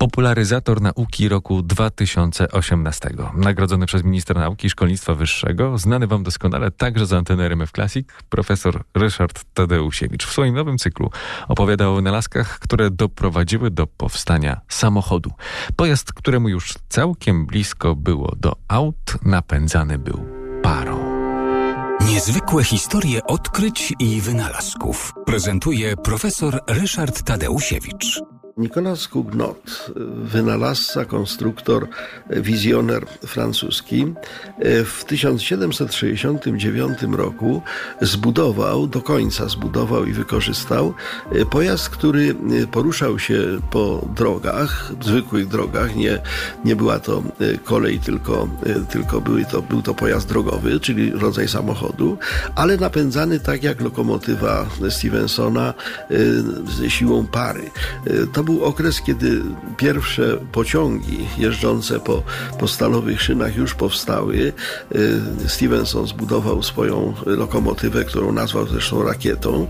popularyzator nauki roku 2018. Nagrodzony przez ministra nauki i szkolnictwa wyższego, znany wam doskonale także z anteny RMF Classic, profesor Ryszard Tadeusiewicz. W swoim nowym cyklu opowiada o wynalazkach, które doprowadziły do powstania samochodu. Pojazd, któremu już całkiem blisko było do aut, napędzany był parą. Niezwykłe historie odkryć i wynalazków prezentuje profesor Ryszard Tadeusiewicz. Nicolas Cugnot, wynalazca, konstruktor, wizjoner francuski, w 1769 roku zbudował, do końca zbudował i wykorzystał pojazd, który poruszał się po drogach, zwykłych drogach, nie, nie była to kolej, tylko, tylko były to, był to pojazd drogowy, czyli rodzaj samochodu, ale napędzany tak jak lokomotywa Stevensona siłą pary. To był okres, kiedy pierwsze pociągi jeżdżące po, po stalowych szynach już powstały. Stevenson zbudował swoją lokomotywę, którą nazwał zresztą rakietą.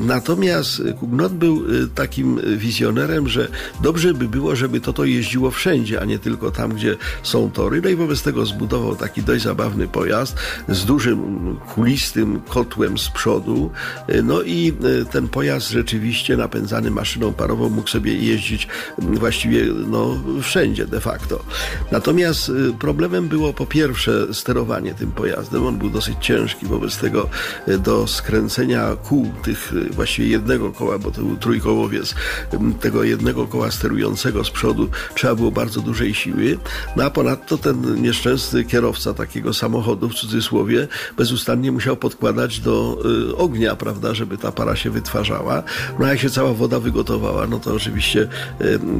Natomiast Cugnot był takim wizjonerem, że dobrze by było, żeby to to jeździło wszędzie, a nie tylko tam, gdzie są tory. No i wobec tego zbudował taki dość zabawny pojazd z dużym kulistym kotłem z przodu. No i ten pojazd rzeczywiście napędzany maszyną parową mógł sobie jeździć właściwie no, wszędzie de facto. Natomiast y, problemem było po pierwsze sterowanie tym pojazdem. On był dosyć ciężki, wobec tego y, do skręcenia kół tych y, właściwie jednego koła, bo to był trójkołowiec, tego jednego koła sterującego z przodu trzeba było bardzo dużej siły. No a ponadto ten nieszczęsny kierowca takiego samochodu w cudzysłowie bezustannie musiał podkładać do ognia, prawda, żeby ta para się wytwarzała. No a jak się cała woda wygotowała, no to oczywiście oczywiście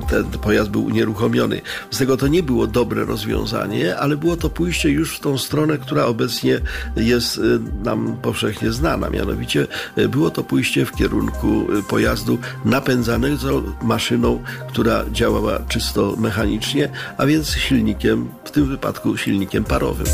ten pojazd był unieruchomiony. Z tego to nie było dobre rozwiązanie, ale było to pójście już w tą stronę, która obecnie jest nam powszechnie znana. Mianowicie było to pójście w kierunku pojazdu napędzanego maszyną, która działała czysto mechanicznie, a więc silnikiem, w tym wypadku silnikiem parowym.